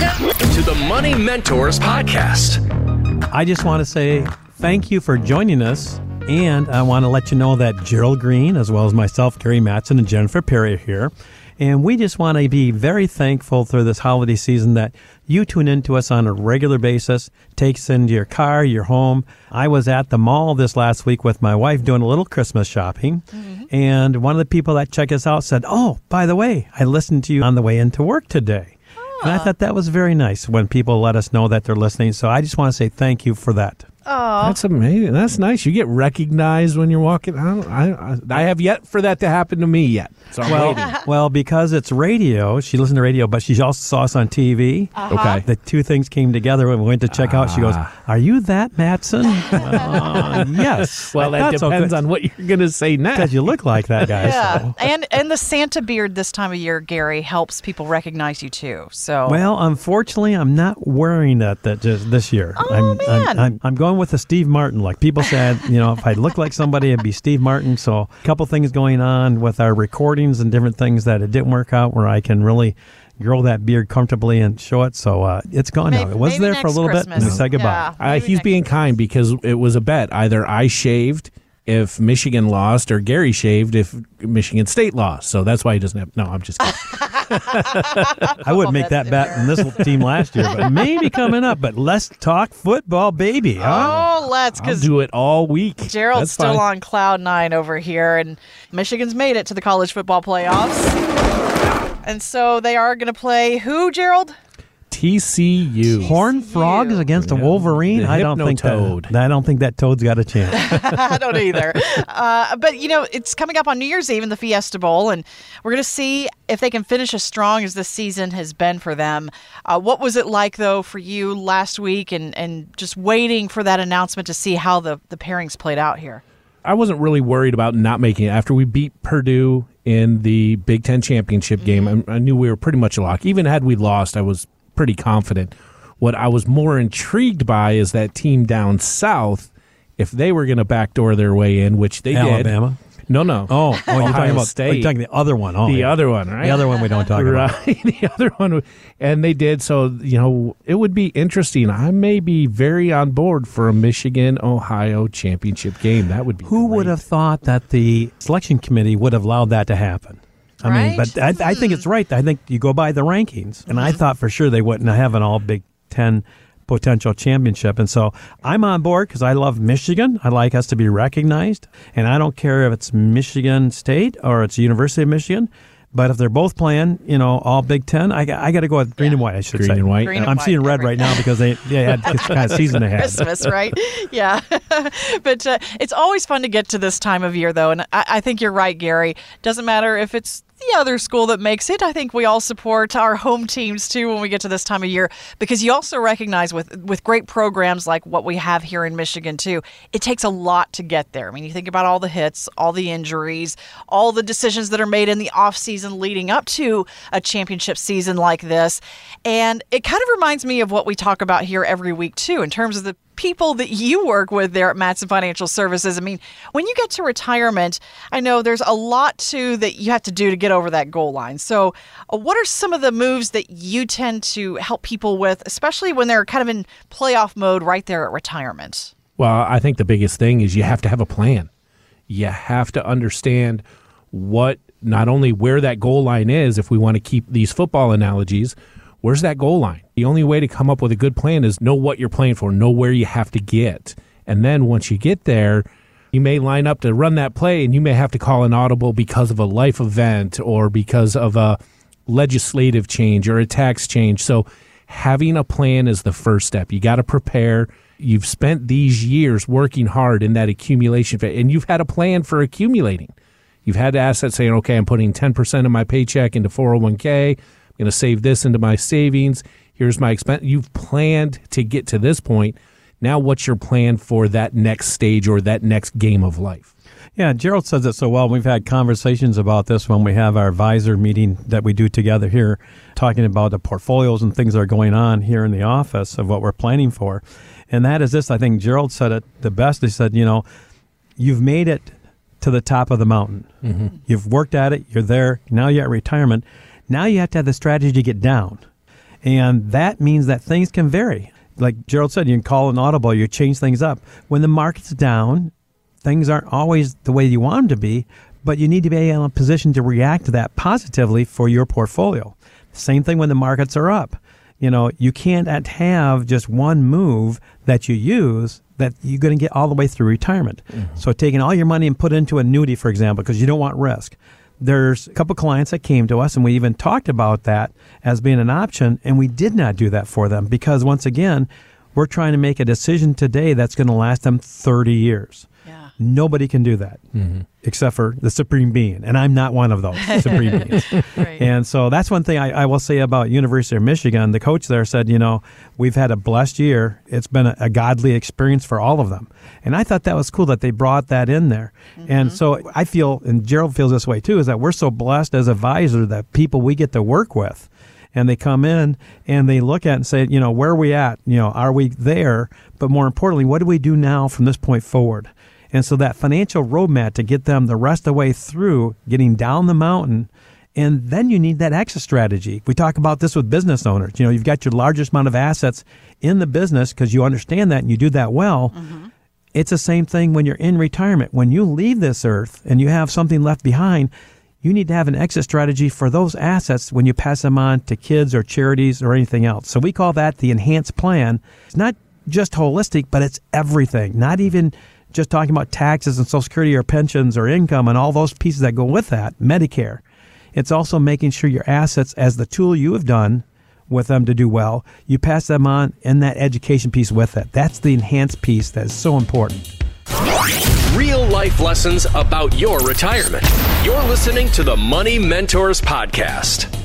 to the Money Mentors Podcast. I just want to say thank you for joining us. And I want to let you know that Gerald Green, as well as myself, Gary Mattson, and Jennifer Perry are here. And we just want to be very thankful through this holiday season that you tune into us on a regular basis, takes into your car, your home. I was at the mall this last week with my wife doing a little Christmas shopping. Mm-hmm. And one of the people that check us out said, Oh, by the way, I listened to you on the way into work today. And I thought that was very nice when people let us know that they're listening. So I just want to say thank you for that. That's amazing. That's nice. You get recognized when you're walking. I, don't, I, I, I have yet for that to happen to me yet. So I'm Well, waiting. well, because it's radio, she listened to radio, but she also saw us on TV. Okay. The two things came together when we went to check out. She goes, "Are you that Mattson?" Uh, yes. Well, that depends on what you're going to say next. because you look like that guy. Yeah, so. and and the Santa beard this time of year, Gary, helps people recognize you too. So Well, unfortunately, I'm not wearing that that just this year. Oh, I'm, man. I'm, I'm, I'm going with the Steve Martin. Like people said, you know, if I look like somebody, it'd be Steve Martin. So a couple things going on with our recordings and different things that it didn't work out where I can really grow that beard comfortably and show it. So uh, it's gone now. It was there for a next little bit and we said goodbye. Yeah. Uh, he's being Christmas. kind because it was a bet. Either I shaved if Michigan lost, or Gary shaved if Michigan State lost. So that's why he doesn't have. No, I'm just kidding. I wouldn't make that bet in this team last year, but maybe coming up. But let's talk football, baby. Huh? oh, let's I'll do it all week. Gerald's That's still fine. on cloud nine over here, and Michigan's made it to the college football playoffs. And so they are going to play who, Gerald? TCU. Horn frogs against a Wolverine? The I don't think hypno-toad. that. I don't think that toad's got a chance. I don't either. Uh, but you know, it's coming up on New Year's Eve in the Fiesta Bowl, and we're going to see if they can finish as strong as this season has been for them. Uh, what was it like though for you last week, and and just waiting for that announcement to see how the the pairings played out here? I wasn't really worried about not making it after we beat Purdue in the Big Ten championship game. I, I knew we were pretty much a lock. Even had we lost, I was pretty confident. What I was more intrigued by is that team down south, if they were going to backdoor their way in, which they Alabama. did. No, no. Oh, oh, you're talking about oh, State. you're talking the other one. Oh, the yeah. other one, right? The other one we don't talk about. Right, the other one, and they did. So you know, it would be interesting. I may be very on board for a Michigan Ohio championship game. That would be. Who would have thought that the selection committee would have allowed that to happen? I mean, but I, I think it's right. I think you go by the rankings, and Mm-hmm. I thought for sure they wouldn't have an All Big Ten potential championship, and so I'm on board because I love Michigan. I like us to be recognized, and I don't care if it's Michigan State or it's University of Michigan. But if they're both playing, you know, all Big Ten, I, got- I got to go with green and white. I should Green say and white. Green and I'm white, seeing red every- right now because they they had this kind of season they had. Christmas, right? yeah. but uh, it's always fun to get to this time of year, though. And I, I think you're right, Gary. Doesn't matter if it's the other school that makes it. I think we all support our home teams too when we get to this time of year because you also recognize with with great programs like what we have here in Michigan too, it takes a lot to get there. I mean, you think about all the hits, all the injuries, all the decisions that are made in the off season leading up to a championship season like this. And it kind of reminds me of what we talk about here every week too in terms of the people that you work with there at Mattson Financial Services. I mean, when you get to retirement, I know there's a lot too that you have to do to get over that goal line. So, uh, what are some of the moves that you tend to help people with, especially when they're kind of in playoff mode right there at retirement? Well, I think the biggest thing is you have to have a plan. You have to understand what not only where that goal line is if we want to keep these football analogies, where's that goal line? The only way to come up with a good plan is know what you're playing for, know where you have to get. And then once you get there, you may line up to run that play and you may have to call an audible because of a life event or because of a legislative change or a tax change. So having a plan is the first step. You got to prepare. You've spent these years working hard in that accumulation phase, and you've had a plan for accumulating. You've had assets saying, okay, I'm putting 10% of my paycheck into 401k. Going to save this into my savings. Here's my expense. You've planned to get to this point. Now, what's your plan for that next stage or that next game of life? Yeah, Gerald says it so well. We've had conversations about this when we have our advisor meeting that we do together here, talking about the portfolios and things that are going on here in the office of what we're planning for. And that is this I think Gerald said it the best. He said, you know, you've made it to the top of the mountain. Mm-hmm. You've worked at it, you're there. Now you're at retirement. Now you have to have the strategy to get down. And that means that things can vary. Like Gerald said, you can call an audible, you change things up. When the market's down, things aren't always the way you want them to be, but you need to be in a position to react to that positively for your portfolio. Same thing when the markets are up. You know, you can't have just one move that you use that you're going to get all the way through retirement. Mm-hmm. So taking all your money and put it into annuity, for example, because you don't want risk. There's a couple clients that came to us and we even talked about that as being an option and we did not do that for them because once again, we're trying to make a decision today that's going to last them 30 years. Nobody can do that mm-hmm. except for the supreme being, and I'm not one of those supreme beings. Right. And so that's one thing I, I, will say about University of Michigan. The coach there said, you know, we've had a blessed year. It's been a, a godly experience for all of them, and I thought that was cool that they brought that in there. Mm-hmm. And so I feel, and Gerald feels this way too, is that we're so blessed as advisor that people we get to work with and they come in and they look at and say, you know, where are we at? You know, are we there? But more importantly, what do we do now from this point forward? And so that financial roadmap to get them the rest of the way through getting down the mountain. And then you need that exit strategy. We talk about this with business owners. You know, you've got your largest amount of assets in the business because you understand that and you do that well. Mm-hmm. It's the same thing when you're in retirement. When you leave this earth and you have something left behind, you need to have an exit strategy for those assets when you pass them on to kids or charities or anything else. So we call that the enhanced plan. It's not just holistic, but it's everything. Not even just talking about taxes and Social Security or pensions or income and all those pieces that go with that, Medicare. It's also making sure your assets, as the tool you have done with them to do well, you pass them on in that education piece with it. That's the enhanced piece that is so important. Real life lessons about your retirement. You're listening to the Money Mentors Podcast.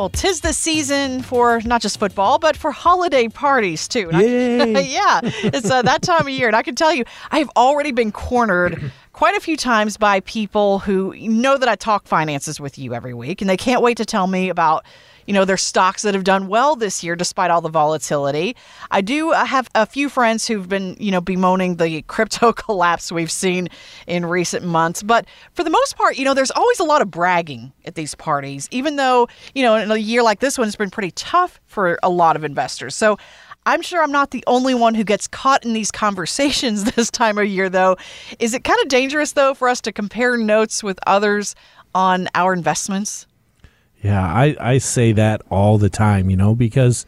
Well, tis the season for not just football, but for holiday parties too. I, yeah, it's uh, that time of year. And I can tell you, I've already been cornered quite a few times by people who know that I talk finances with you every week, and they can't wait to tell me about you know, there's stocks that have done well this year despite all the volatility. I do uh, have a few friends who've been, you know, bemoaning the crypto collapse we've seen in recent months. But for the most part, you know, there's always a lot of bragging at these parties, even though, you know, in a year like this one, it's been pretty tough for a lot of investors. So I'm sure I'm not the only one who gets caught in these conversations this time of year, though. Is it kind of dangerous, though, for us to compare notes with others on our investments? Yeah, I, I say that all the time, you know, because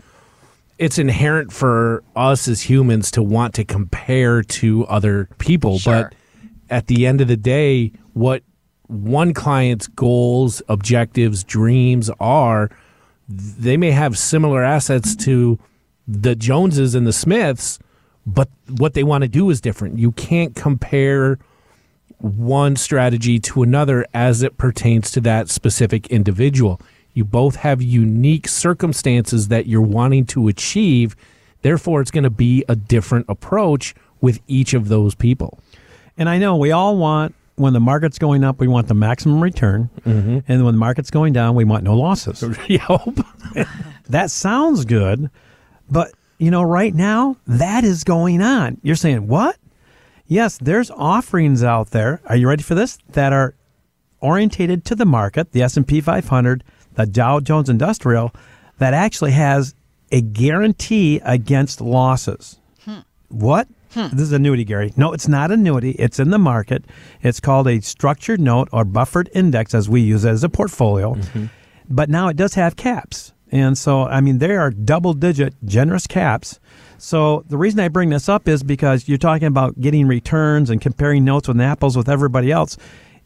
it's inherent for us as humans to want to compare to other people. Sure. But at the end of the day, what one client's goals, objectives, dreams are, they may have similar assets to the Joneses and the Smiths, but what they want to do is different. You can't compare one strategy to another as it pertains to that specific individual. You both have unique circumstances that you're wanting to achieve. Therefore, it's going to be a different approach with each of those people. And I know we all want, when the market's going up, we want the maximum return. Mm-hmm. And when the market's going down, we want no losses. that sounds good. But, you know, right now, that is going on. You're saying, what? Yes, there's offerings out there. Are you ready for this? That are orientated to the market, the S&P 500, the Dow Jones Industrial, that actually has a guarantee against losses. Hmm. What? Hmm. This is annuity, Gary. No, it's not annuity. It's in the market. It's called a structured note or buffered index, as we use it as a portfolio. Mm-hmm. But now it does have caps. And so, I mean, there are double digit generous caps so the reason I bring this up is because you're talking about getting returns and comparing notes with apples with everybody else.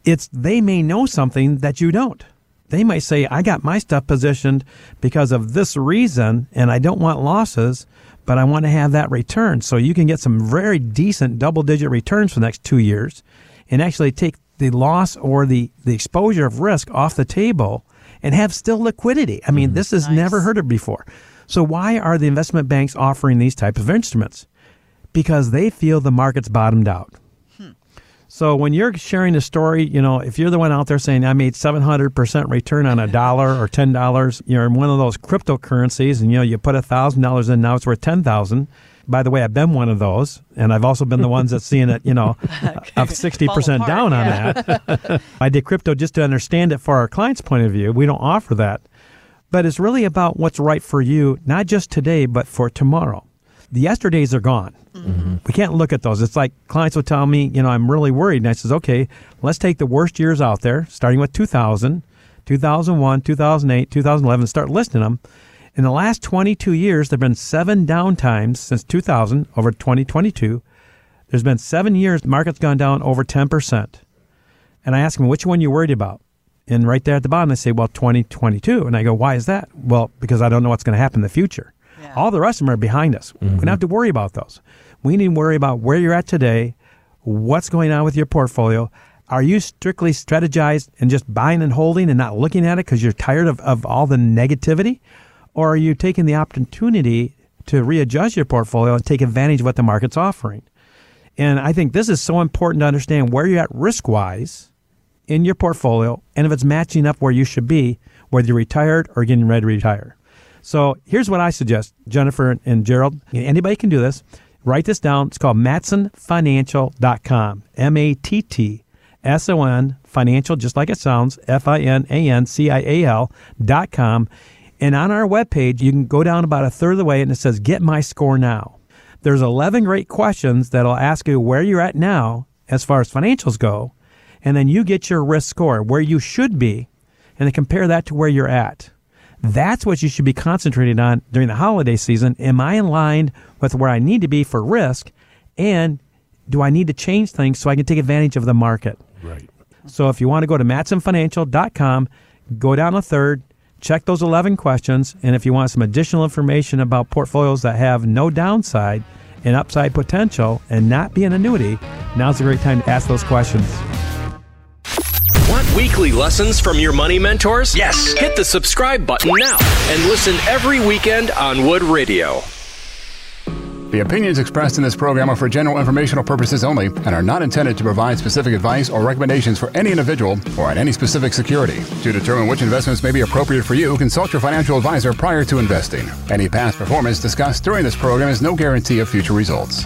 It's they may know something that you don't. They might say, I got my stuff positioned because of this reason and I don't want losses, but I want to have that return. So you can get some very decent double digit returns for the next two years and actually take the loss or the, the exposure of risk off the table and have still liquidity. I mean, mm, this is nice. never heard of before. So why are the investment banks offering these type of instruments? Because they feel the market's bottomed out. Hmm. So when you're sharing a story, you know, if you're the one out there saying I made 700% return on a dollar or $10, you're in one of those cryptocurrencies and you know you put $1,000 in now it's worth 10,000. By the way, I've been one of those, and I've also been the ones that's seeing it, you know, of 60% down yeah. on that. I did crypto just to understand it for our clients' point of view. We don't offer that. But it's really about what's right for you, not just today, but for tomorrow. The yesterdays are gone. Mm-hmm. We can't look at those. It's like clients will tell me, you know, I'm really worried. And I says, okay, let's take the worst years out there, starting with 2000, 2001, 2008, 2011, start listing them. In the last 22 years, there have been seven downtimes since 2000 over 2022. There's been seven years, market's gone down over 10%. And I ask them, which one you worried about? And right there at the bottom, they say, well, 2022. And I go, why is that? Well, because I don't know what's going to happen in the future. Yeah. All the rest of them are behind us. We don't mm-hmm. have to worry about those. We need to worry about where you're at today, what's going on with your portfolio. Are you strictly strategized and just buying and holding and not looking at it because you're tired of, of all the negativity? Or are you taking the opportunity to readjust your portfolio and take advantage of what the market's offering? And I think this is so important to understand where you're at risk wise in your portfolio and if it's matching up where you should be, whether you're retired or getting ready to retire. So here's what I suggest, Jennifer and Gerald. Anybody can do this. Write this down. It's called MattsonFinancial.com. M A T T S O N Financial, just like it sounds, F I N A N C I A L dot. And on our webpage, you can go down about a third of the way and it says, Get my score now. There's 11 great questions that'll ask you where you're at now as far as financials go. And then you get your risk score, where you should be, and then compare that to where you're at. That's what you should be concentrating on during the holiday season. Am I in line with where I need to be for risk? And do I need to change things so I can take advantage of the market? Right. So if you want to go to mattsonfinancial.com, go down a third, check those 11 questions, and if you want some additional information about portfolios that have no downside and upside potential and not be an annuity, now's a great time to ask those questions. Want weekly lessons from your money mentors? Yes. Hit the subscribe button now and listen every weekend on Wood Radio. The opinions expressed in this program are for general informational purposes only and are not intended to provide specific advice or recommendations for any individual or on any specific security. To determine which investments may be appropriate for you, consult your financial advisor prior to investing. Any past performance discussed during this program is no guarantee of future results.